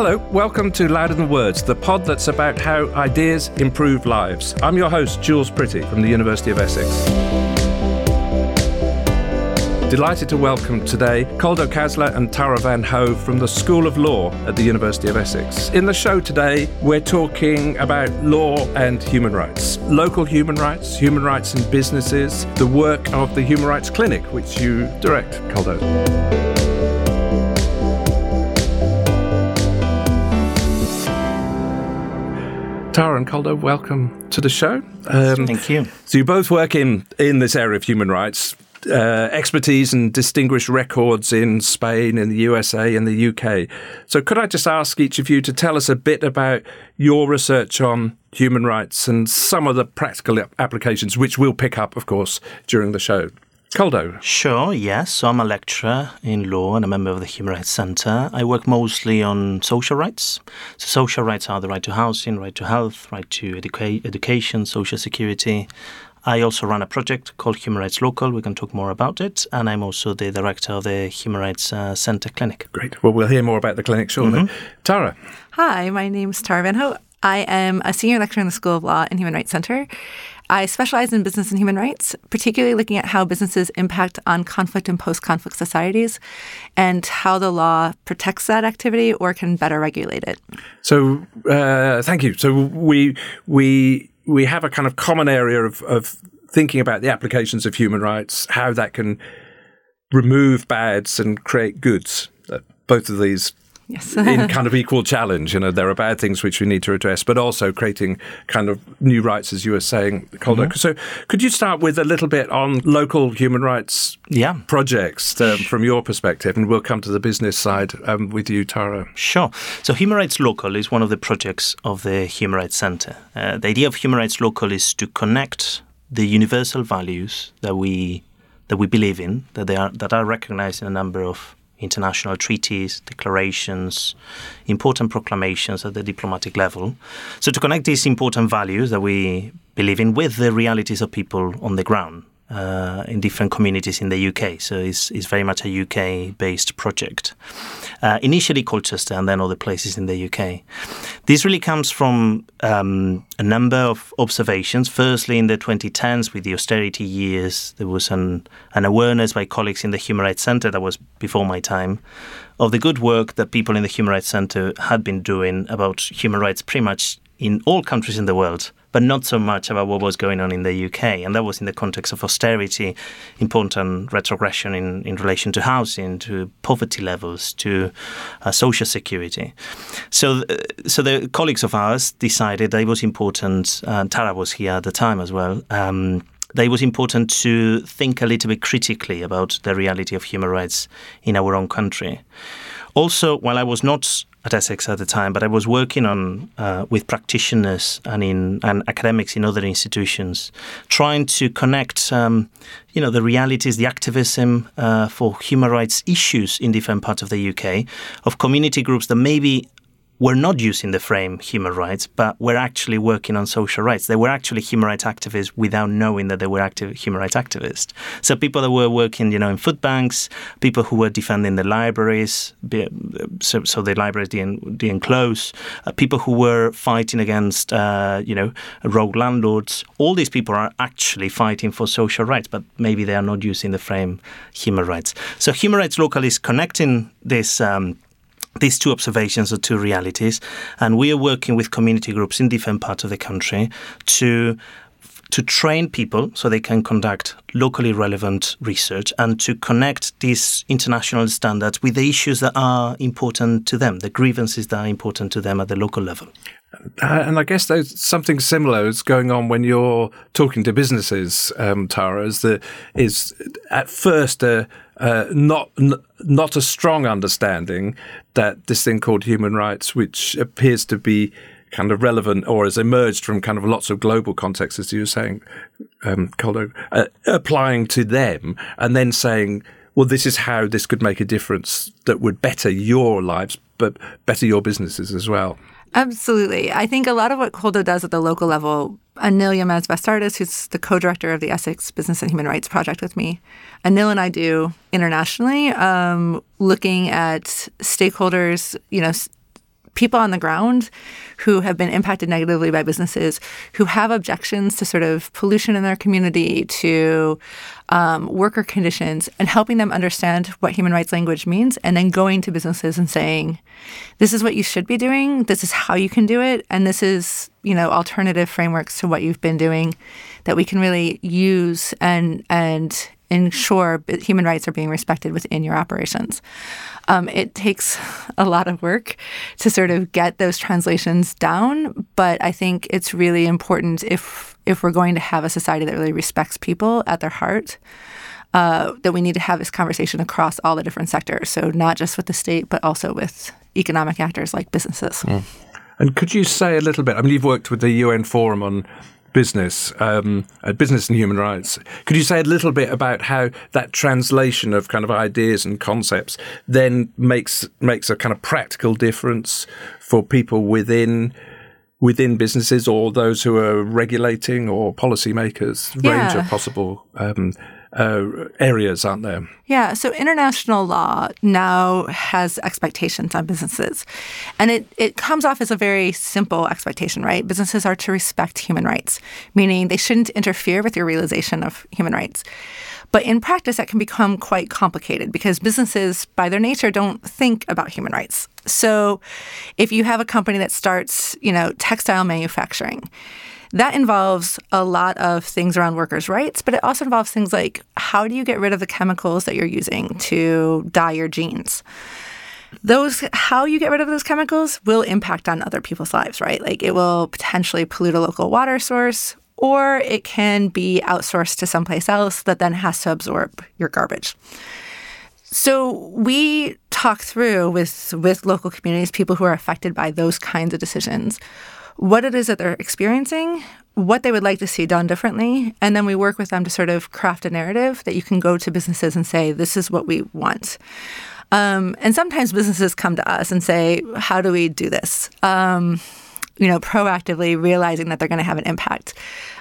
Hello, welcome to Louder Than Words, the pod that's about how ideas improve lives. I'm your host, Jules Pretty from the University of Essex. Delighted to welcome today Koldo Casla and Tara Van Ho from the School of Law at the University of Essex. In the show today, we're talking about law and human rights, local human rights, human rights in businesses, the work of the Human Rights Clinic, which you direct, Koldo. Tara and Koldo, welcome to the show. Um, Thank you. So you both work in in this area of human rights, uh, expertise and distinguished records in Spain, in the USA, and the UK. So could I just ask each of you to tell us a bit about your research on human rights and some of the practical applications, which we'll pick up, of course, during the show. Koldo. Sure, yes. So I'm a lecturer in law and a member of the Human Rights Centre. I work mostly on social rights. So social rights are the right to housing, right to health, right to educa- education, social security. I also run a project called Human Rights Local. We can talk more about it. And I'm also the director of the Human Rights uh, Centre Clinic. Great. Well, we'll hear more about the clinic shortly. Mm-hmm. Tara. Hi, my name is Tara Van Ho. I am a senior lecturer in the School of Law and Human Rights Center. I specialize in business and human rights, particularly looking at how businesses impact on conflict and post conflict societies and how the law protects that activity or can better regulate it. So, uh, thank you. So, we, we, we have a kind of common area of, of thinking about the applications of human rights, how that can remove bads and create goods. Uh, both of these yes. in kind of equal challenge. You know, there are bad things which we need to address, but also creating kind of new rights, as you were saying, Koldo. Mm-hmm. So, could you start with a little bit on local human rights yeah. projects um, from your perspective, and we'll come to the business side um, with you, Tara. Sure. So, Human Rights Local is one of the projects of the Human Rights Centre. Uh, the idea of Human Rights Local is to connect the universal values that we that we believe in, that they are that are recognized in a number of international treaties, declarations, important proclamations at the diplomatic level. So, to connect these important values that we believe in with the realities of people on the ground uh, in different communities in the UK. So it's, it's very much a UK based project. Uh, initially Colchester and then other places in the UK. This really comes from um, a number of observations. Firstly, in the 2010s, with the austerity years, there was an, an awareness by colleagues in the Human Rights Centre that was before my time of the good work that people in the Human Rights Centre had been doing about human rights pretty much in all countries in the world but not so much about what was going on in the UK. And that was in the context of austerity, important retrogression in, in relation to housing, to poverty levels, to uh, social security. So, uh, so the colleagues of ours decided that it was important, uh, Tara was here at the time as well. Um, that it was important to think a little bit critically about the reality of human rights in our own country. Also, while I was not at Essex at the time, but I was working on uh, with practitioners and in and academics in other institutions, trying to connect, um, you know, the realities, the activism uh, for human rights issues in different parts of the UK, of community groups that maybe were not using the frame human rights, but were actually working on social rights. They were actually human rights activists without knowing that they were active human rights activists. So people that were working, you know, in food banks, people who were defending the libraries, so, so the libraries didn't, didn't close, uh, people who were fighting against, uh, you know, rogue landlords. All these people are actually fighting for social rights, but maybe they are not using the frame human rights. So human rights local is connecting this. Um, these two observations are two realities, and we are working with community groups in different parts of the country to to train people so they can conduct locally relevant research and to connect these international standards with the issues that are important to them, the grievances that are important to them at the local level. Uh, and I guess there's something similar is going on when you're talking to businesses, um, Tara. Is the is at first a uh, not n- not a strong understanding that this thing called human rights, which appears to be kind of relevant or has emerged from kind of lots of global contexts, as you were saying, um, Koldo, uh, applying to them and then saying, well, this is how this could make a difference that would better your lives, but better your businesses as well. Absolutely. I think a lot of what Koldo does at the local level, Anil Yilmaz Vastardis, who's the co-director of the Essex Business and Human Rights Project with me, Anil and I do internationally, um, looking at stakeholders, you know, people on the ground who have been impacted negatively by businesses, who have objections to sort of pollution in their community, to um, worker conditions, and helping them understand what human rights language means, and then going to businesses and saying, "This is what you should be doing. This is how you can do it, and this is you know alternative frameworks to what you've been doing that we can really use and and ensure human rights are being respected within your operations. Um, it takes a lot of work to sort of get those translations down, but I think it's really important if if we're going to have a society that really respects people at their heart. Uh, that we need to have this conversation across all the different sectors. So, not just with the state, but also with economic actors like businesses. Mm. And could you say a little bit? I mean, you've worked with the UN Forum on business, um, uh, business and human rights. Could you say a little bit about how that translation of kind of ideas and concepts then makes makes a kind of practical difference for people within within businesses or those who are regulating or policymakers? Yeah. Range of possible um, uh, areas, aren't there? Yeah. So international law now has expectations on businesses, and it it comes off as a very simple expectation, right? Businesses are to respect human rights, meaning they shouldn't interfere with your realization of human rights. But in practice, that can become quite complicated because businesses, by their nature, don't think about human rights. So, if you have a company that starts, you know, textile manufacturing that involves a lot of things around workers' rights, but it also involves things like how do you get rid of the chemicals that you're using to dye your jeans? Those how you get rid of those chemicals will impact on other people's lives, right? Like it will potentially pollute a local water source or it can be outsourced to someplace else that then has to absorb your garbage. So we talk through with with local communities, people who are affected by those kinds of decisions what it is that they're experiencing, what they would like to see done differently, and then we work with them to sort of craft a narrative that you can go to businesses and say, this is what we want. Um, and sometimes businesses come to us and say, how do we do this? Um, you know, proactively realizing that they're going to have an impact.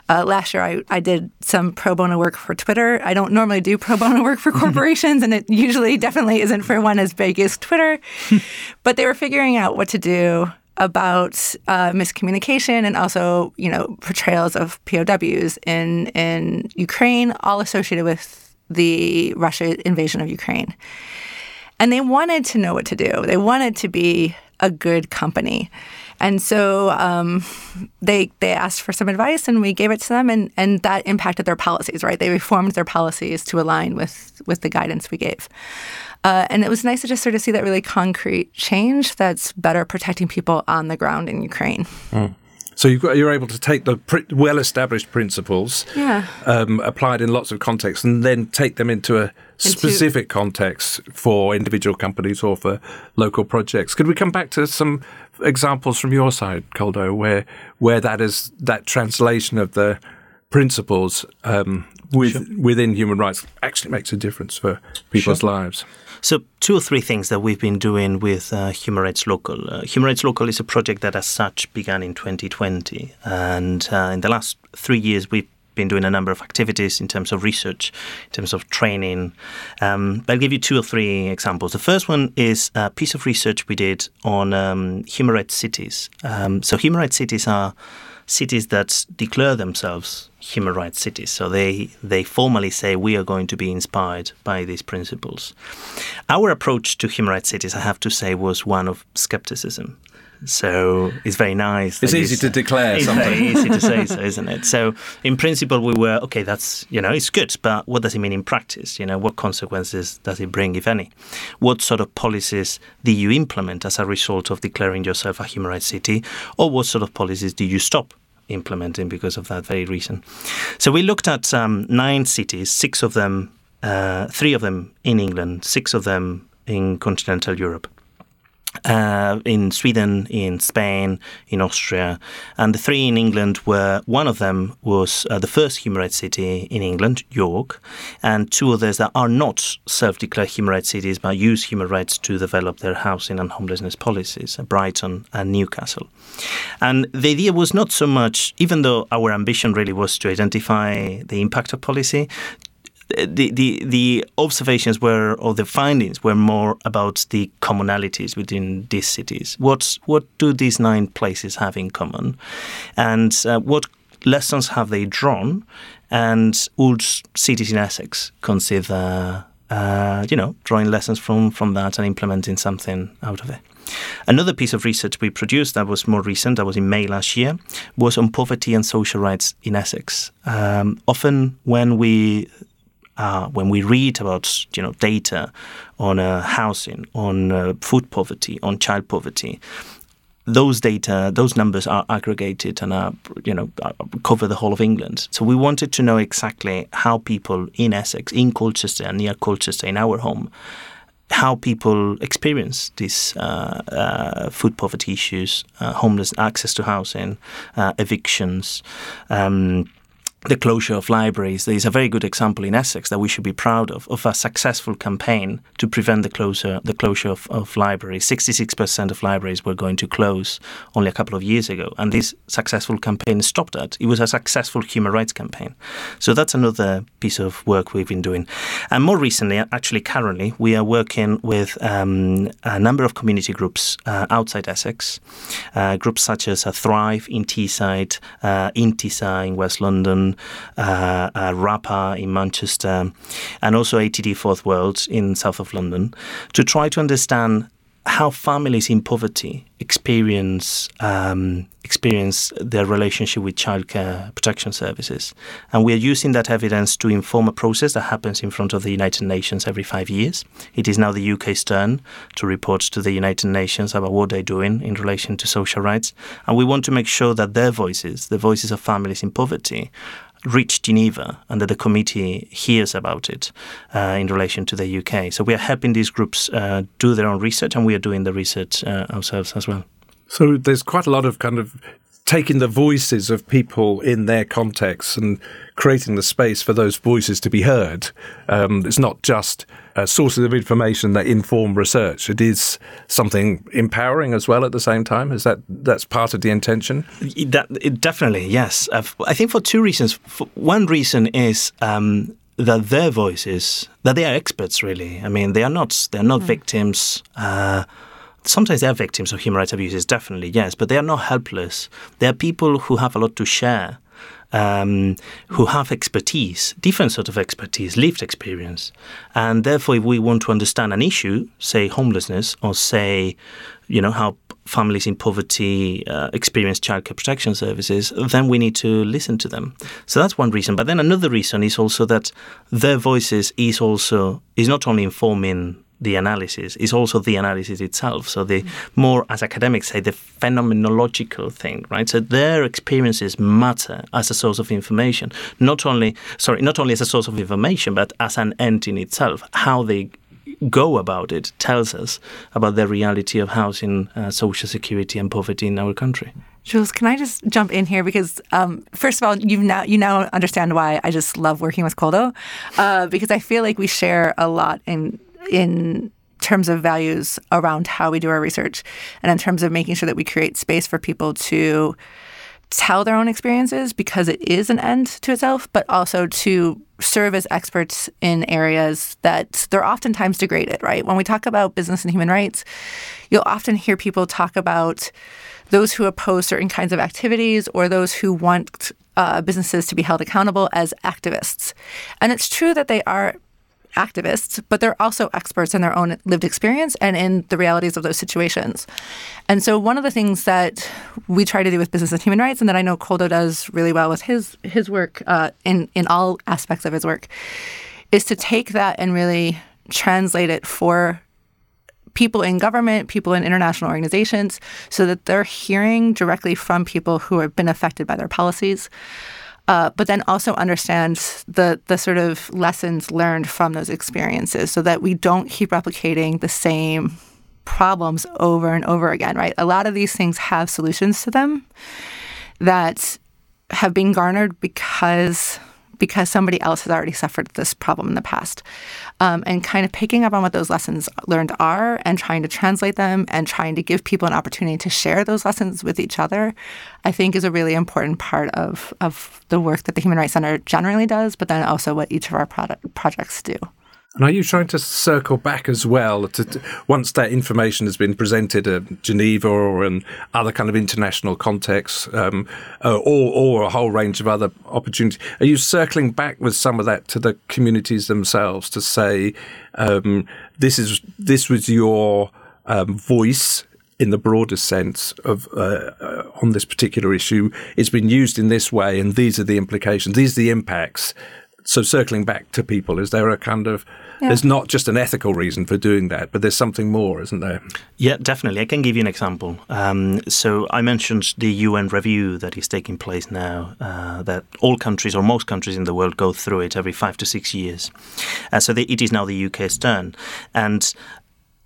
Uh, last year, I, I did some pro bono work for Twitter. I don't normally do pro bono work for corporations, and it usually definitely isn't for one as big as Twitter. but they were figuring out what to do about uh, miscommunication and also, you know, portrayals of POWs in in Ukraine, all associated with the Russia invasion of Ukraine. And they wanted to know what to do. They wanted to be a good company. And so um, they they asked for some advice, and we gave it to them, and, and that impacted their policies. Right, they reformed their policies to align with with the guidance we gave. Uh, and it was nice to just sort of see that really concrete change that's better protecting people on the ground in Ukraine. Mm. So you've got, you're able to take the pr- well-established principles, yeah. um, applied in lots of contexts, and then take them into a specific into, context for individual companies or for local projects. Could we come back to some examples from your side, Koldo, where where that is that translation of the principles um, with, sure. within human rights actually makes a difference for people's sure. lives? So, two or three things that we've been doing with uh, Human Rights Local. Uh, Human Rights Local is a project that, as such, began in 2020. And uh, in the last three years, we've been doing a number of activities in terms of research, in terms of training. Um, I'll give you two or three examples. The first one is a piece of research we did on um, human rights cities. Um, so, human rights cities are cities that declare themselves human rights cities. So they, they formally say we are going to be inspired by these principles. Our approach to human rights cities, I have to say, was one of skepticism. So it's very nice. It's easy to declare it's something. very easy to say so, isn't it? So in principle, we were okay. That's you know, it's good, but what does it mean in practice? You know, what consequences does it bring, if any? What sort of policies do you implement as a result of declaring yourself a human rights city, or what sort of policies do you stop implementing because of that very reason. So we looked at um, nine cities, six of them, uh, three of them in England, six of them in continental Europe uh, in Sweden, in Spain, in Austria, and the three in England were one of them was uh, the first human rights city in England, York, and two others that are not self-declared human rights cities but use human rights to develop their housing and homelessness policies, Brighton and Newcastle. And the idea was not so much, even though our ambition really was to identify the impact of policy, the, the the observations were or the findings were more about the commonalities within these cities. What what do these nine places have in common, and uh, what lessons have they drawn, and would cities in Essex consider, uh, you know, drawing lessons from from that and implementing something out of it? Another piece of research we produced that was more recent, that was in May last year, was on poverty and social rights in Essex. Um, often, when we uh, when we read about you know data on uh, housing, on uh, food poverty, on child poverty, those data, those numbers are aggregated and are, you know, cover the whole of England. So we wanted to know exactly how people in Essex, in Colchester and near Colchester, in our home, how people experience these uh, uh, food poverty issues, uh, homeless access to housing, uh, evictions. Um, the closure of libraries. There is a very good example in Essex that we should be proud of, of a successful campaign to prevent the closure, the closure of, of libraries. 66% of libraries were going to close only a couple of years ago, and this successful campaign stopped that. It was a successful human rights campaign. So that's another piece of work we've been doing. And more recently, actually currently, we are working with um, a number of community groups uh, outside Essex, uh, groups such as uh, Thrive in Teesside, uh, Intisa in West London, uh, uh, RAPA in Manchester, and also ATD Fourth World in south of London, to try to understand how families in poverty experience um, experience their relationship with childcare protection services, and we are using that evidence to inform a process that happens in front of the United Nations every five years. It is now the UK's turn to report to the United Nations about what they're doing in relation to social rights, and we want to make sure that their voices, the voices of families in poverty, reach Geneva and that the committee hears about it uh, in relation to the UK. So we are helping these groups uh, do their own research and we are doing the research uh, ourselves as well. So there's quite a lot of kind of taking the voices of people in their context and creating the space for those voices to be heard. Um, it's not just uh, sources of information that inform research. It is something empowering as well at the same time. Is that that's part of the intention? That definitely yes. Uh, I think for two reasons. For one reason is. Um, that their voices, that they are experts, really. I mean, they are not. They are not mm. victims. Uh, sometimes they are victims of human rights abuses, definitely, yes, but they are not helpless. They are people who have a lot to share, um, who have expertise, different sort of expertise, lived experience. And therefore, if we want to understand an issue, say homelessness, or say, you know, how families in poverty uh, experience childcare protection services, then we need to listen to them. So that's one reason. But then another reason is also that their voices is also is not only informing the analysis is also the analysis itself. So the more, as academics say, the phenomenological thing, right? So their experiences matter as a source of information, not only sorry, not only as a source of information, but as an end in itself. How they go about it tells us about the reality of housing, uh, social security, and poverty in our country. Jules, can I just jump in here because um, first of all, you now you now understand why I just love working with Koldo, uh, because I feel like we share a lot in in terms of values around how we do our research and in terms of making sure that we create space for people to tell their own experiences because it is an end to itself, but also to serve as experts in areas that they're oftentimes degraded, right? When we talk about business and human rights, you'll often hear people talk about those who oppose certain kinds of activities or those who want uh, businesses to be held accountable as activists. And it's true that they are activists, but they're also experts in their own lived experience and in the realities of those situations. And so one of the things that we try to do with business and human rights, and that I know Koldo does really well with his his work uh, in in all aspects of his work, is to take that and really translate it for people in government, people in international organizations, so that they're hearing directly from people who have been affected by their policies uh, but then also understand the the sort of lessons learned from those experiences, so that we don't keep replicating the same problems over and over again. Right? A lot of these things have solutions to them that have been garnered because because somebody else has already suffered this problem in the past. Um, and kind of picking up on what those lessons learned are and trying to translate them and trying to give people an opportunity to share those lessons with each other, I think is a really important part of, of the work that the Human Rights Center generally does, but then also what each of our product, projects do. And are you trying to circle back as well to, to once that information has been presented at Geneva or in other kind of international contexts, um, uh, or, or a whole range of other opportunities? Are you circling back with some of that to the communities themselves to say um, this is this was your um, voice in the broader sense of uh, uh, on this particular issue. It's been used in this way, and these are the implications. These are the impacts. So, circling back to people, is there a kind of yeah. There's not just an ethical reason for doing that, but there's something more, isn't there? Yeah, definitely. I can give you an example. Um, so I mentioned the UN review that is taking place now, uh, that all countries or most countries in the world go through it every five to six years. Uh, so the, it is now the UK's turn. And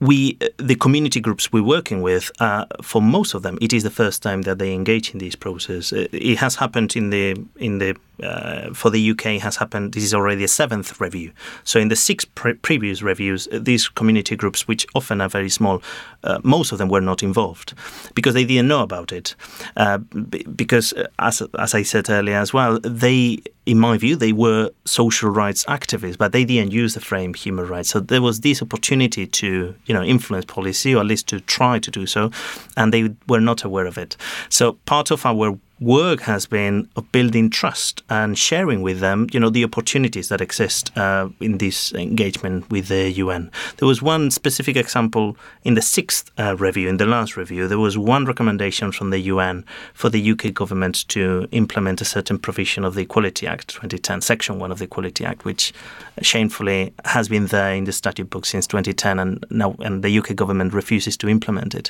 we the community groups we're working with uh, for most of them it is the first time that they engage in this process it, it has happened in the in the uh, for the UK has happened. This is already a seventh review. So in the six pre- previous reviews, uh, these community groups, which often are very small, uh, most of them were not involved because they didn't know about it. Uh, b- because uh, as as I said earlier as well, they, in my view, they were social rights activists, but they didn't use the frame human rights. So there was this opportunity to you know influence policy or at least to try to do so, and they were not aware of it. So part of our work has been of building trust and sharing with them, you know, the opportunities that exist uh, in this engagement with the UN. There was one specific example in the sixth uh, review, in the last review. There was one recommendation from the UN for the UK government to implement a certain provision of the Equality Act 2010, Section 1 of the Equality Act, which shamefully has been there in the statute book since 2010 and now and the UK government refuses to implement it.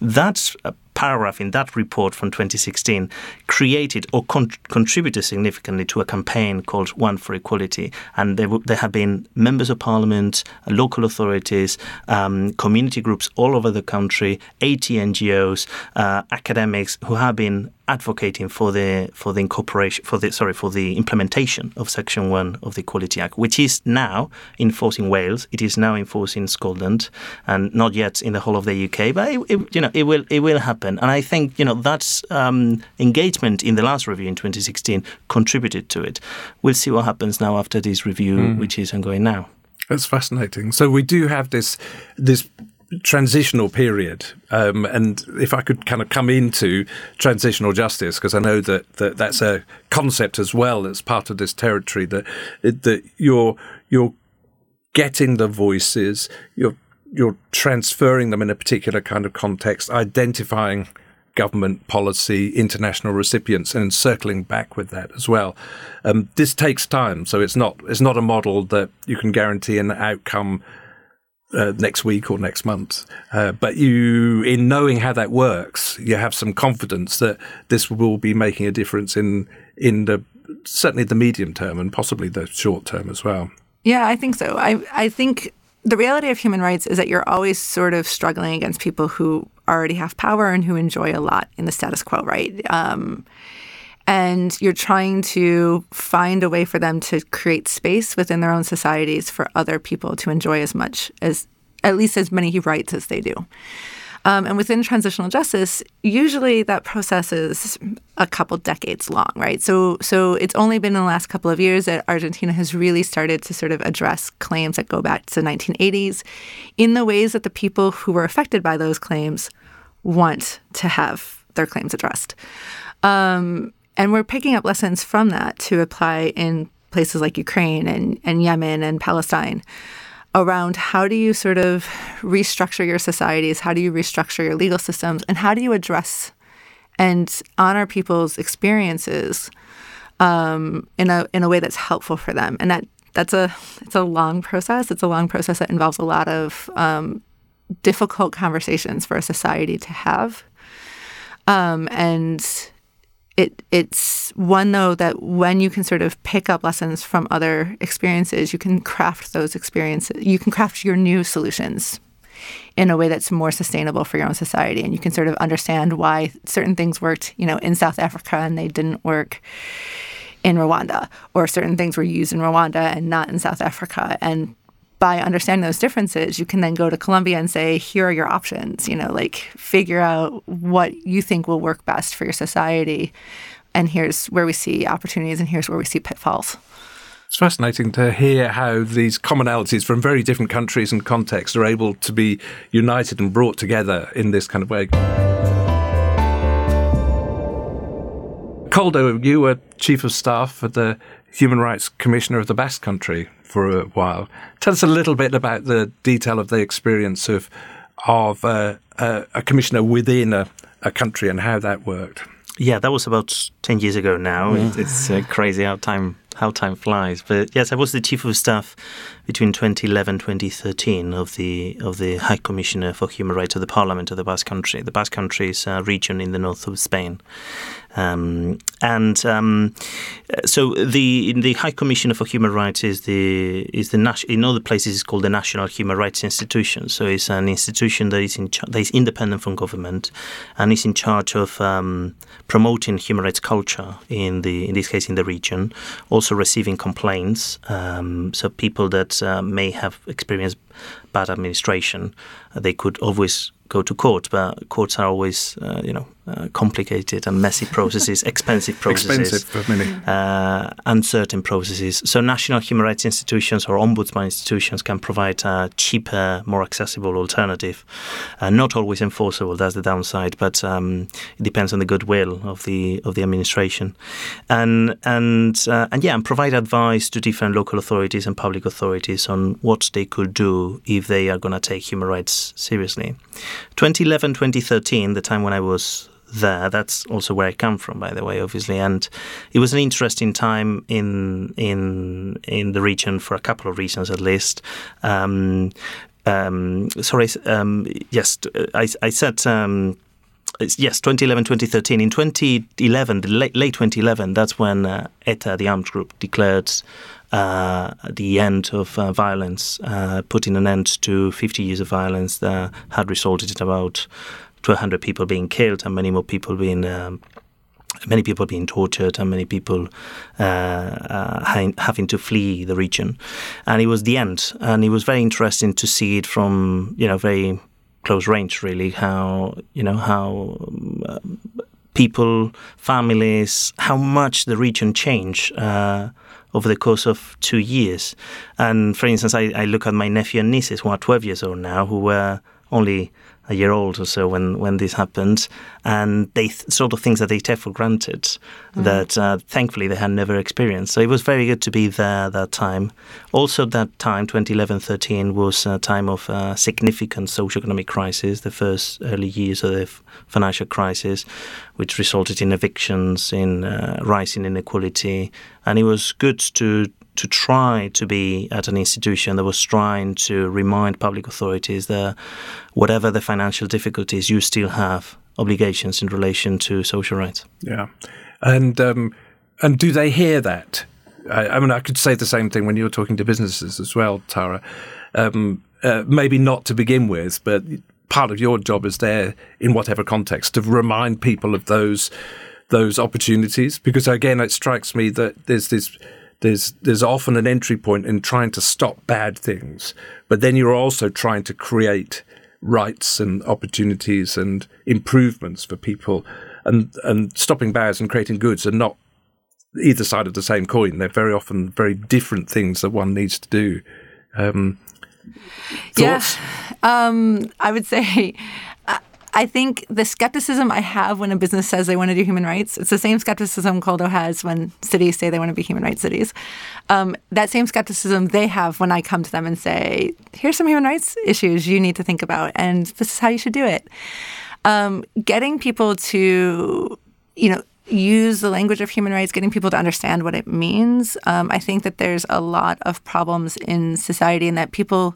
That paragraph in that report from 2016 created or con- contributed significantly to a campaign called One for Equality. And there, w- there have been members of parliament, local authorities, um, community groups all over the country, 80 NGOs, uh, academics who have been advocating for the for the incorporation for the sorry for the implementation of Section One of the Equality Act, which is now in force in Wales. It is now in force in Scotland, and not yet in the whole of the UK. But it, it, you know it will it will happen, and I think you know that um, engagement in the last review in 2016 contributed to it. We'll see what happens now after this review, mm. which is ongoing now. That's fascinating. So we do have this this transitional period. Um, and if I could kind of come into transitional justice, because I know that, that that's a concept as well that's part of this territory that that you're you're getting the voices, you're you're transferring them in a particular kind of context, identifying government policy, international recipients, and circling back with that as well. Um, this takes time, so it's not it's not a model that you can guarantee an outcome uh, next week or next month. Uh, but you, in knowing how that works, you have some confidence that this will be making a difference in in the certainly the medium term and possibly the short term as well. Yeah, I think so. I I think the reality of human rights is that you're always sort of struggling against people who already have power and who enjoy a lot in the status quo, right? Um, and you're trying to find a way for them to create space within their own societies for other people to enjoy as much as at least as many rights as they do. Um, and within transitional justice, usually that process is a couple decades long, right? So, so it's only been in the last couple of years that Argentina has really started to sort of address claims that go back to the 1980s in the ways that the people who were affected by those claims want to have their claims addressed. Um, and we're picking up lessons from that to apply in places like Ukraine and, and Yemen and Palestine around how do you sort of restructure your societies, how do you restructure your legal systems, and how do you address and honor people's experiences um, in a in a way that's helpful for them. And that that's a it's a long process. It's a long process that involves a lot of um, difficult conversations for a society to have. Um, and it it's one though that when you can sort of pick up lessons from other experiences, you can craft those experiences. You can craft your new solutions in a way that's more sustainable for your own society, and you can sort of understand why certain things worked, you know, in South Africa and they didn't work in Rwanda, or certain things were used in Rwanda and not in South Africa. And by understanding those differences, you can then go to Colombia and say, here are your options, you know, like figure out what you think will work best for your society. And here's where we see opportunities and here's where we see pitfalls. It's fascinating to hear how these commonalities from very different countries and contexts are able to be united and brought together in this kind of way. Koldo, you were chief of staff for the Human Rights Commissioner of the Basque Country for a while. Tell us a little bit about the detail of the experience of of uh, uh, a commissioner within a, a country and how that worked. Yeah, that was about 10 years ago now. Mm. It's uh, crazy how time how time flies. But yes, I was the chief of staff between 2011 2013 of the of the High Commissioner for Human Rights of the Parliament of the Basque Country. The Basque Country is a region in the north of Spain. Um, and um, so the the High Commissioner for Human Rights is the is the in other places it's called the National Human Rights Institution. So it's an institution that is in that is independent from government and is in charge of um, promoting human rights culture in the in this case in the region. Also receiving complaints. Um, so people that uh, may have experienced bad administration, uh, they could always go to court, but courts are always, uh, you know, uh, complicated and messy processes, expensive processes, expensive for many, uh, uncertain processes. So national human rights institutions or ombudsman institutions can provide a cheaper, more accessible alternative. Uh, not always enforceable. That's the downside, but um, it depends on the goodwill of the of the administration, and and uh, and yeah, and provide advice to different local authorities and public authorities on what they could do if they are going to take human rights seriously. 2011, 2013, the time when I was there. That's also where I come from, by the way, obviously. And it was an interesting time in in in the region for a couple of reasons, at least. Um, um, sorry, um, yes, I, I said. Um, yes, 2011, 2013. In 2011, the late, late 2011, that's when uh, ETA, the armed group, declared uh, the end of uh, violence, uh, putting an end to 50 years of violence that had resulted in about 100 people being killed and many more people being um, many people being tortured and many people uh, uh, having to flee the region. And it was the end. And it was very interesting to see it from, you know, very close range, really, how, you know, how uh, people, families, how much the region changed uh, over the course of two years. And for instance, I, I look at my nephew and nieces who are 12 years old now, who were only a year old or so when, when this happened, and they th- sort of things that they take for granted mm. that uh, thankfully they had never experienced. So it was very good to be there that time. Also, that time, 2011-13, was a time of uh, significant socio-economic crisis, the first early years of the f- financial crisis, which resulted in evictions, in uh, rising inequality, and it was good to to try to be at an institution that was trying to remind public authorities that whatever the financial difficulties, you still have obligations in relation to social rights. Yeah, and um, and do they hear that? I, I, mean, I could say the same thing when you were talking to businesses as well, Tara. Um, uh, maybe not to begin with, but part of your job is there in whatever context to remind people of those those opportunities. Because again, it strikes me that there's this there's there's often an entry point in trying to stop bad things, but then you're also trying to create rights and opportunities and improvements for people, and and stopping bads and creating goods are not either side of the same coin. They're very often very different things that one needs to do. Um, thoughts? Yeah, um, I would say I think the skepticism I have when a business says they want to do human rights, it's the same skepticism Koldo has when cities say they want to be human rights cities. Um, that same skepticism they have when I come to them and say, here's some human rights issues you need to think about, and this is how you should do it. Um, getting people to, you know, use the language of human rights, getting people to understand what it means. Um, I think that there's a lot of problems in society and that people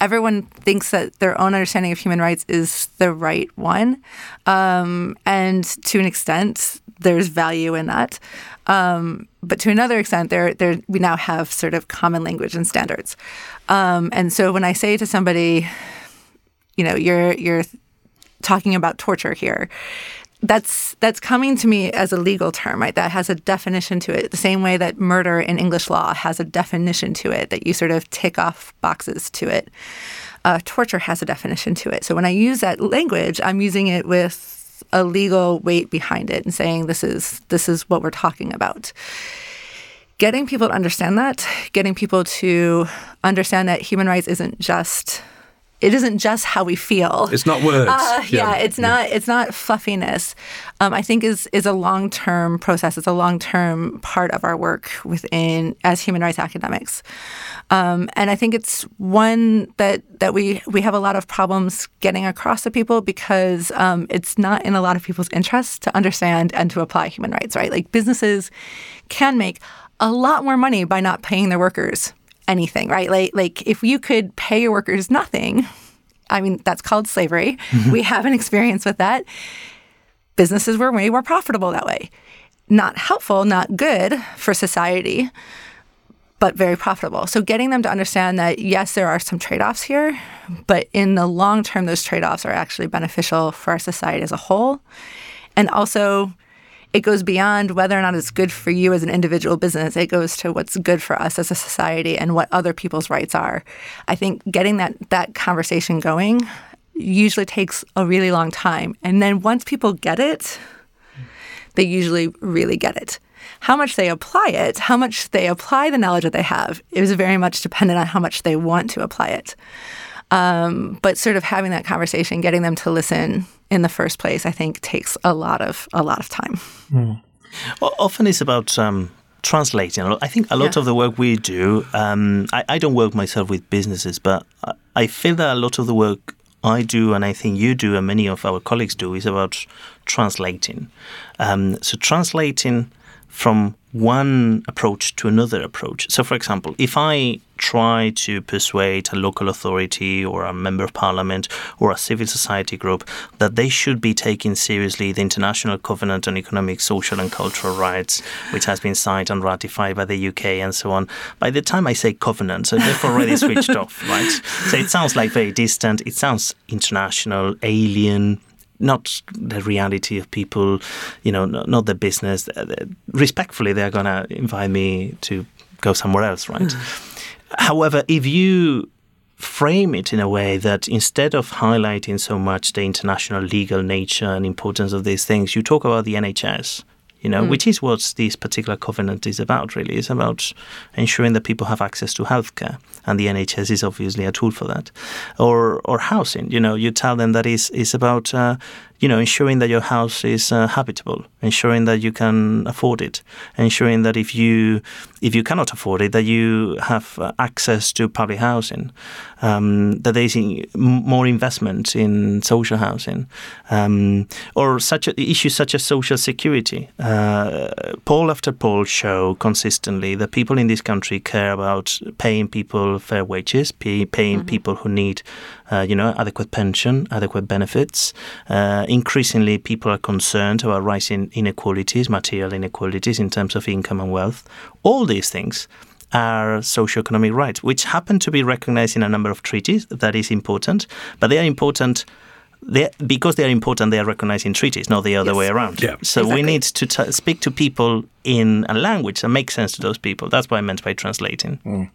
everyone thinks that their own understanding of human rights is the right one. Um, and to an extent, there's value in that. Um, but to another extent, there, there, we now have sort of common language and standards. Um, and so when I say to somebody, you know, you're, you're talking about torture here, that's that's coming to me as a legal term, right? That has a definition to it, the same way that murder in English law has a definition to it that you sort of tick off boxes to it. Uh, torture has a definition to it. So when I use that language, I'm using it with a legal weight behind it and saying this is this is what we're talking about. Getting people to understand that, getting people to understand that human rights isn't just it isn't just how we feel. It's not words. Uh, yeah. yeah. it's not. It's not fluffiness. Um, I think is is a long term process. It's a long term part of our work within as human rights academics, um, and I think it's one that that we we have a lot of problems getting across to people because um, it's not in a lot of people's interest to understand and to apply human rights. Right, like businesses can make a lot more money by not paying their workers anything, right? Like, like if you could pay your workers nothing, I mean, that's called slavery. Mm-hmm. We have an experience with that. Businesses were way more profitable that way. Not helpful, not good for society, but very profitable. So getting them to understand that yes, there are some trade-offs here, but in the long term, those trade-offs are actually beneficial for our society as a whole. And also it goes beyond whether or not it's good for you as an individual business. It goes to what's good for us as a society and what other people's rights are. I think getting that that conversation going usually takes a really long time. And then once people get it, they usually really get it. How much they apply it, how much they apply the knowledge that they have, is very much dependent on how much they want to apply it. Um, but sort of having that conversation, getting them to listen in the first place, I think takes a lot of a lot of time. Mm. Well, often it's about um, translating. I think a lot yeah. of the work we do. Um, I, I, don't work myself with businesses, but I feel that a lot of the work I do, and I think you do, and many of our colleagues do, is about translating. Um, so translating from one approach to another approach. So, for example, if I try to persuade a local authority or a member of parliament or a civil society group that they should be taking seriously the International Covenant on Economic, Social and Cultural Rights, which has been signed and ratified by the UK and so on, by the time I say covenant, so they've already switched off, right? So it sounds like very distant, it sounds international, alien, not the reality of people, you know, not the business. Respectfully, they're going to invite me to go somewhere else, right? Mm. However, if you frame it in a way that instead of highlighting so much the international legal nature and importance of these things, you talk about the NHS, you know, mm. which is what this particular covenant is about, really. It's about ensuring that people have access to healthcare, and the NHS is obviously a tool for that. Or, or housing, you know, you tell them that is is about uh, you know, ensuring that your house is uh, habitable, ensuring that you can afford it, ensuring that if you if you cannot afford it, that you have uh, access to public housing, um, that there is more investment in social housing, um, or such a, issues such as social security. Uh, poll after poll show consistently that people in this country care about paying people fair wages, pay, paying mm-hmm. people who need, uh, you know, adequate pension, adequate benefits. Uh, increasingly, people are concerned about rising inequalities, material inequalities in terms of income and wealth. All these things are socioeconomic rights, which happen to be recognized in a number of treaties. That is important, but they are important. They're, because they are important, they are recognized in treaties, not the other yes. way around. Yeah. So exactly. we need to t- speak to people in a language that makes sense to those people. That's what I meant by translating. Mm.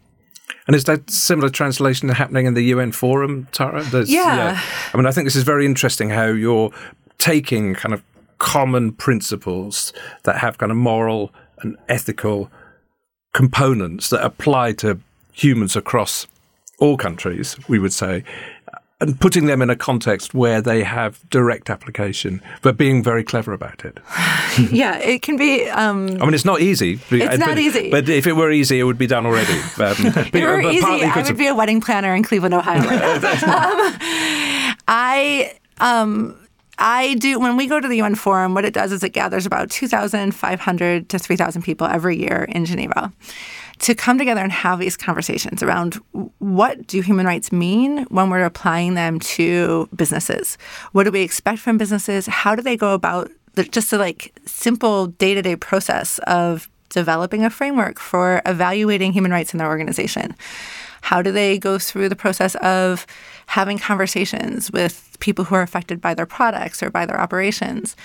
And is that similar translation happening in the UN Forum, Tara? Yeah. yeah. I mean, I think this is very interesting how you're taking kind of common principles that have kind of moral and ethical components that apply to humans across all countries, we would say, and putting them in a context where they have direct application, but being very clever about it. yeah, it can be. Um, I mean, it's not easy. It's but, not easy. But if it were easy, it would be done already. Um, if it were easy, I would be a wedding planner in Cleveland, Ohio. um, I. Um, I do when we go to the UN Forum. What it does is it gathers about 2,500 to 3,000 people every year in Geneva to come together and have these conversations around what do human rights mean when we're applying them to businesses? What do we expect from businesses? How do they go about the, just the like simple day to day process of developing a framework for evaluating human rights in their organization? How do they go through the process of having conversations with people who are affected by their products or by their operations?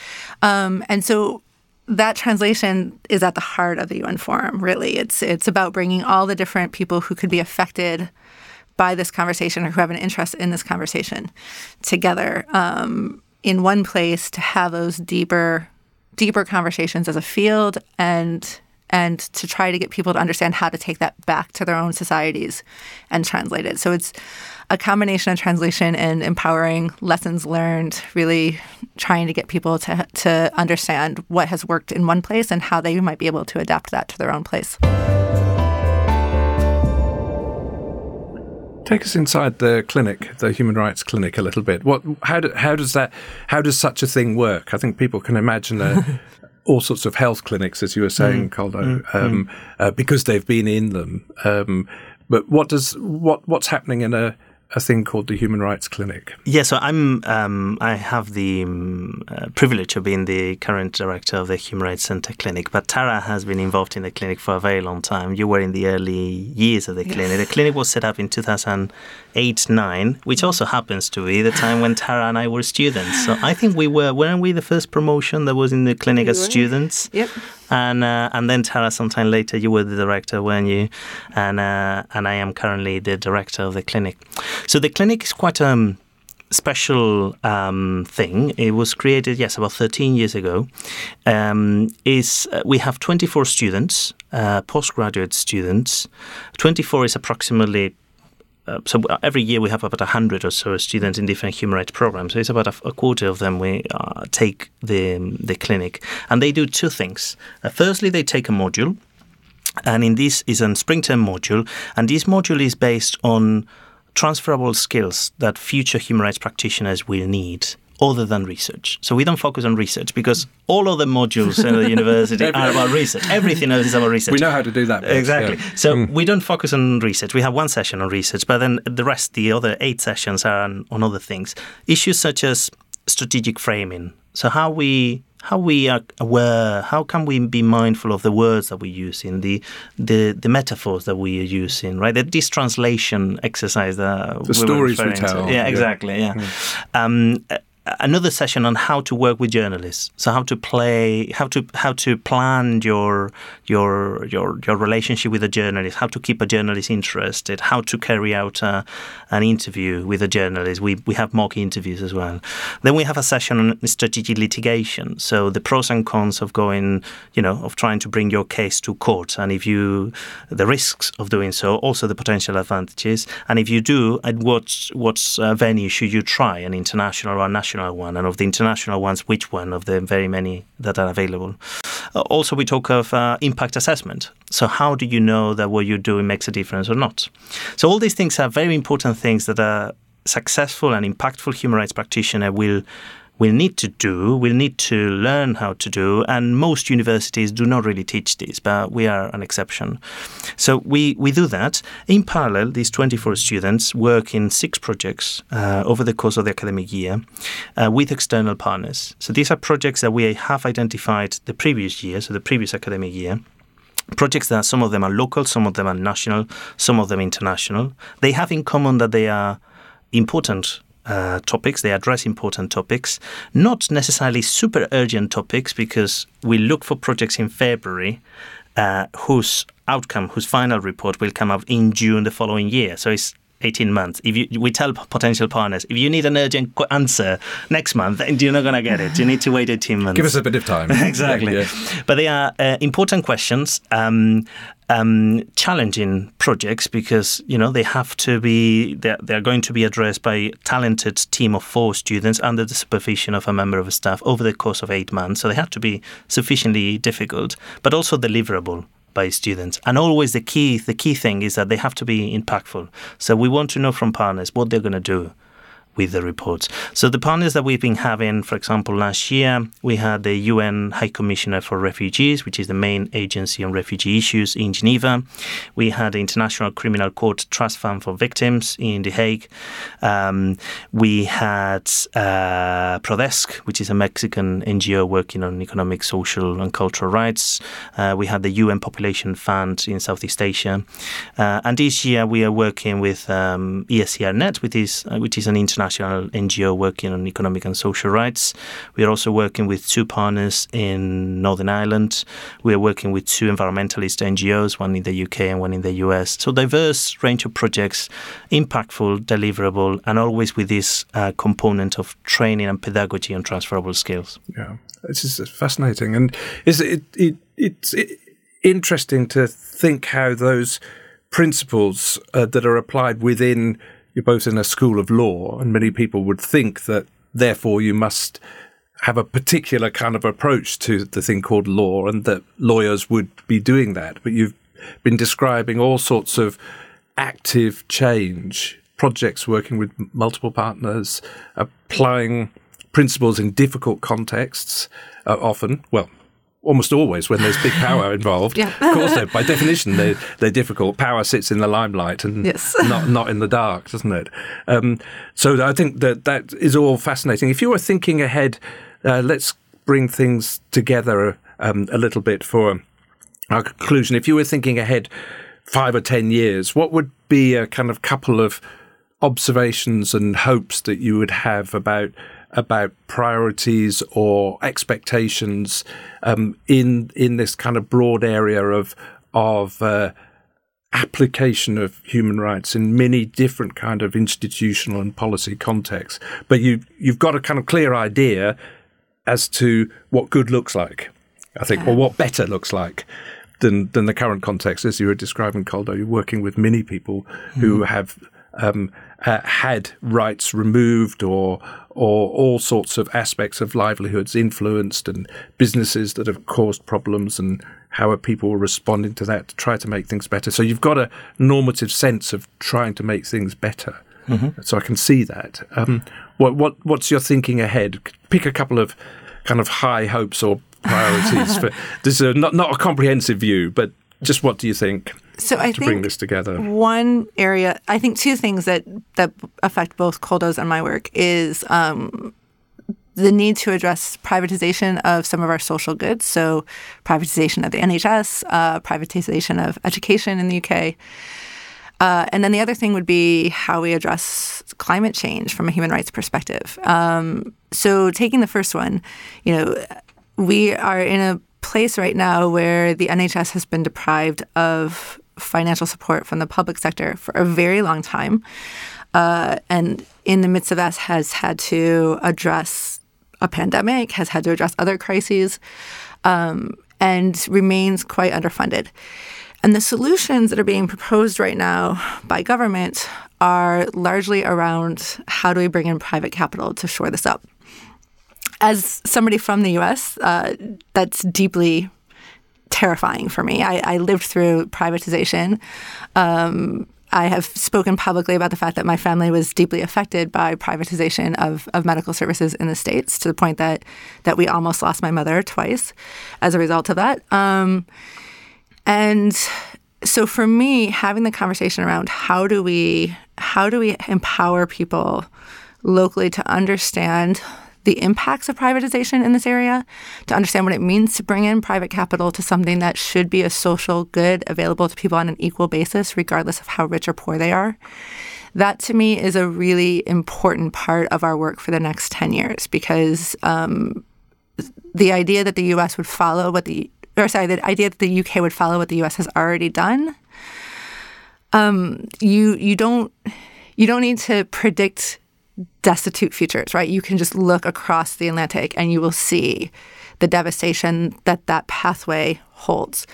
Um, and so that translation is at the heart of the UN Forum. Really, it's it's about bringing all the different people who could be affected by this conversation or who have an interest in this conversation together um, in one place to have those deeper deeper conversations as a field and and to try to get people to understand how to take that back to their own societies and translate it. So it's a combination of translation and empowering lessons learned, really trying to get people to to understand what has worked in one place and how they might be able to adapt that to their own place. Take us inside the clinic, the human rights clinic, a little bit. What, how, do, how does that, how does such a thing work? I think people can imagine a, all sorts of health clinics, as you were saying, mm. Koldo, mm. Um, mm. Uh, because they've been in them. Um, but what does what what's happening in a a thing called the Human Rights Clinic. Yeah, so I'm um, I have the um, uh, privilege of being the current director of the Human Rights Center Clinic, but Tara has been involved in the clinic for a very long time. You were in the early years of the yes. clinic. The clinic was set up in 2008-9, which also happens to be the time when Tara and I were students. So I think we were weren't we the first promotion that was in the clinic we as were. students? Yep and uh, and then Tara, sometime later, you were the director, weren't you? And uh, and I am currently the director of the clinic. So the clinic is quite a um, special um, thing. It was created, yes, about 13 years ago. Um, is uh, we have 24 students, uh, postgraduate students. 24 is approximately uh, so every year we have about 100 or so students in different human rights programs. So it's about a, a quarter of them we uh, take the, the clinic. And they do two things. Uh, firstly, they take a module. And in this is a spring term module. And this module is based on transferable skills that future human rights practitioners will need other than research. So we don't focus on research because all of the modules in the university are about research. Everything else is about research. We know how to do that. Exactly. Yeah. So mm. we don't focus on research. We have one session on research, but then the rest, the other eight sessions are on, on other things. Issues such as strategic framing. So how we how we are aware, how can we be mindful of the words that we use in the the, the metaphors that we are using, right? this translation exercise that the stories we tell. Yeah, exactly. Yeah. yeah. Um, another session on how to work with journalists. So how to play, how to how to plan your your your your relationship with a journalist, how to keep a journalist interested, how to carry out a, an interview with a journalist. We we have mock interviews as well. Then we have a session on strategic litigation. So the pros and cons of going, you know, of trying to bring your case to court, and if you the risks of doing so, also the potential advantages, and if you do, at what what uh, venue should you try, an international or a national one, and of the international ones, which one of the very many that are available. Uh, also, we talk of uh, impact assessment. So, how do you know that what you're doing makes a difference or not? So, all these things are very important things that a successful and impactful human rights practitioner will will need to do, will need to learn how to do, and most universities do not really teach this, but we are an exception. So we, we do that. In parallel, these 24 students work in six projects uh, over the course of the academic year uh, with external partners. So these are projects that we have identified the previous year, so the previous academic year projects that some of them are local, some of them are national, some of them international. They have in common that they are important uh, topics. They address important topics, not necessarily super urgent topics, because we look for projects in February uh, whose outcome, whose final report will come out in June the following year. So it's 18 months. If you, we tell potential partners, if you need an urgent answer next month, then you're not going to get it. You need to wait 18 months. Give us a bit of time. exactly. Yeah. But they are uh, important questions. Um, um, challenging projects because you know they have to be they're, they're going to be addressed by a talented team of four students under the supervision of a member of staff over the course of eight months. So they have to be sufficiently difficult, but also deliverable by students. And always the key the key thing is that they have to be impactful. So we want to know from partners what they're going to do with the reports. So the partners that we've been having, for example, last year we had the UN High Commissioner for Refugees, which is the main agency on refugee issues in Geneva. We had the International Criminal Court Trust Fund for Victims in The Hague. Um, we had uh, ProDESC, which is a Mexican NGO working on economic, social, and cultural rights. Uh, we had the UN Population Fund in Southeast Asia, uh, and this year we are working with um, ESCR Net, which is uh, which is an international international NGO working on economic and social rights. We are also working with two partners in Northern Ireland. We are working with two environmentalist NGOs, one in the UK and one in the US. So diverse range of projects, impactful, deliverable, and always with this uh, component of training and pedagogy on transferable skills. Yeah, this is fascinating, and is it, it it's it, interesting to think how those principles uh, that are applied within you're both in a school of law, and many people would think that therefore you must have a particular kind of approach to the thing called law, and that lawyers would be doing that. But you've been describing all sorts of active change projects working with multiple partners, applying principles in difficult contexts, uh, often, well, almost always when there's big power involved. yeah. of course, by definition, they're, they're difficult. Power sits in the limelight and yes. not not in the dark, doesn't it? Um, so I think that that is all fascinating. If you were thinking ahead, uh, let's bring things together um, a little bit for our conclusion. If you were thinking ahead five or ten years, what would be a kind of couple of observations and hopes that you would have about about priorities or expectations um, in in this kind of broad area of of uh, application of human rights in many different kind of institutional and policy contexts. But you you've got a kind of clear idea as to what good looks like, I think, yeah. or what better looks like than than the current context, as you were describing, Koldo. You're working with many people mm. who have um, uh, had rights removed or or all sorts of aspects of livelihoods influenced and businesses that have caused problems and how are people responding to that to try to make things better. So you've got a normative sense of trying to make things better. Mm-hmm. So I can see that. Um, what what what's your thinking ahead? Pick a couple of kind of high hopes or priorities for this is a, not not a comprehensive view, but just what do you think? so I to bring this together? One area, I think, two things that that affect both Koldo's and my work is um, the need to address privatization of some of our social goods. So, privatization of the NHS, uh, privatization of education in the UK. Uh, and then the other thing would be how we address climate change from a human rights perspective. Um, so, taking the first one, you know, we are in a place right now where the NHS has been deprived of financial support from the public sector for a very long time. Uh, and in the midst of that, has had to address a pandemic, has had to address other crises, um, and remains quite underfunded. And the solutions that are being proposed right now by government are largely around how do we bring in private capital to shore this up. As somebody from the US, uh, that's deeply terrifying for me. I, I lived through privatization. Um, I have spoken publicly about the fact that my family was deeply affected by privatization of, of medical services in the states to the point that that we almost lost my mother twice as a result of that. Um, and so for me, having the conversation around how do we how do we empower people locally to understand the impacts of privatization in this area, to understand what it means to bring in private capital to something that should be a social good available to people on an equal basis, regardless of how rich or poor they are. That to me is a really important part of our work for the next 10 years because um, the idea that the US would follow what the, or sorry, the idea that the UK would follow what the US has already done, um, you, you don't, you don't need to predict destitute futures, right? You can just look across the Atlantic and you will see the devastation that that pathway holds.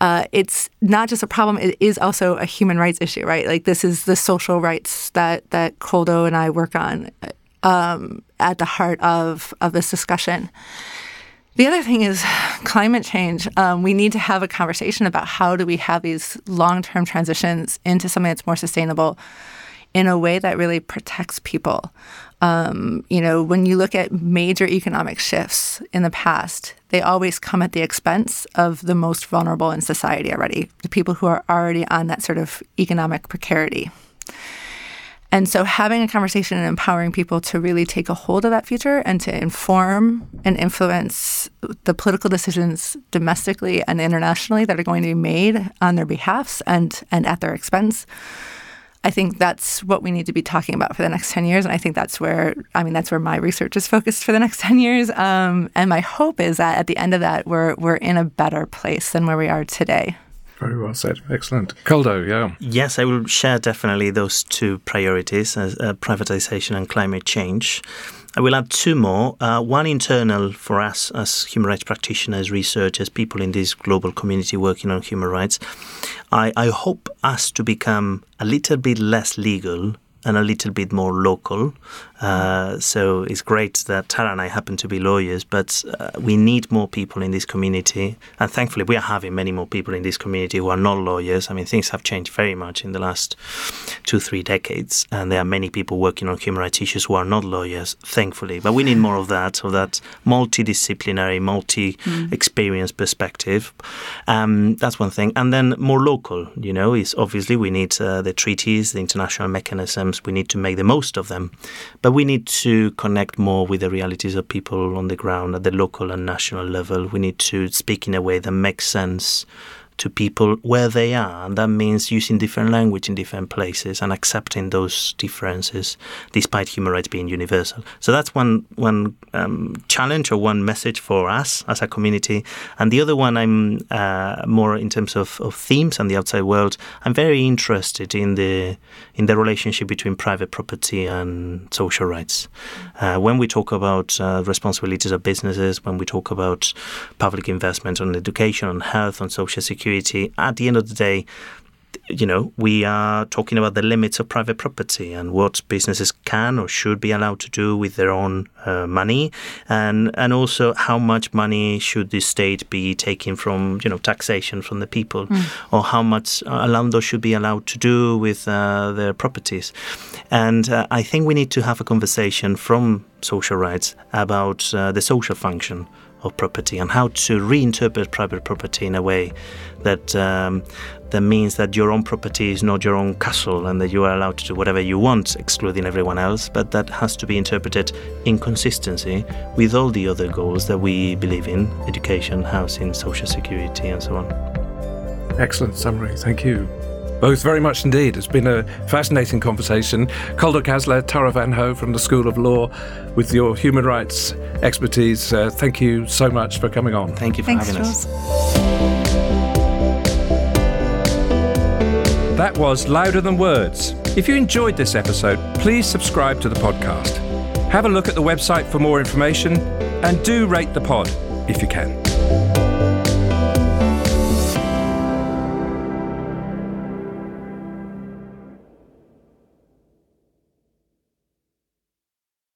Uh, it's not just a problem; it is also a human rights issue, right? Like this is the social rights that that Koldo and I work on um, at the heart of of this discussion. The other thing is climate change. Um, we need to have a conversation about how do we have these long term transitions into something that's more sustainable in a way that really protects people. Um, you know, when you look at major economic shifts in the past, they always come at the expense of the most vulnerable in society already, the people who are already on that sort of economic precarity. And so, having a conversation and empowering people to really take a hold of that future and to inform and influence the political decisions domestically and internationally that are going to be made on their behalfs and, and at their expense. I think that's what we need to be talking about for the next 10 years. And I think that's where, I mean, that's where my research is focused for the next 10 years. Um, and my hope is that at the end of that, we're, we're in a better place than where we are today. Very well said. Excellent. Koldo, yeah. Yes, I will share definitely those two priorities as uh, privatization and climate change. I will add two more. Uh, one internal for us as human rights practitioners, researchers, people in this global community working on human rights. I, I hope us to become a little bit less legal and a little bit more local. Uh, so it's great that Tara and I happen to be lawyers, but uh, we need more people in this community. And thankfully, we are having many more people in this community who are not lawyers. I mean, things have changed very much in the last two, three decades. And there are many people working on human rights issues who are not lawyers, thankfully. But we need more of that, of that multidisciplinary, multi experience mm. perspective. Um, that's one thing. And then more local, you know, is obviously we need uh, the treaties, the international mechanisms, we need to make the most of them. But we need to connect more with the realities of people on the ground at the local and national level. We need to speak in a way that makes sense to people where they are. And that means using different language in different places and accepting those differences despite human rights being universal. So that's one one um, challenge or one message for us as a community. And the other one, I'm uh, more in terms of, of themes and the outside world. I'm very interested in the in the relationship between private property and social rights. Uh, when we talk about uh, responsibilities of businesses, when we talk about public investment on education, on health, on social security security, at the end of the day, you know, we are talking about the limits of private property and what businesses can or should be allowed to do with their own uh, money, and and also how much money should the state be taking from you know taxation from the people, mm. or how much a landlord should be allowed to do with uh, their properties, and uh, I think we need to have a conversation from social rights about uh, the social function of property and how to reinterpret private property in a way that um, that means that your own property is not your own castle and that you are allowed to do whatever you want, excluding everyone else, but that has to be interpreted in consistency with all the other goals that we believe in education, housing, social security, and so on. Excellent summary. Thank you. Both very much indeed. It's been a fascinating conversation. Koldo Casla, Tara Van Ho from the School of Law, with your human rights expertise. Uh, thank you so much for coming on. Thank you for Thanks, having Jules. us. That was Louder Than Words. If you enjoyed this episode, please subscribe to the podcast. Have a look at the website for more information and do rate the pod if you can.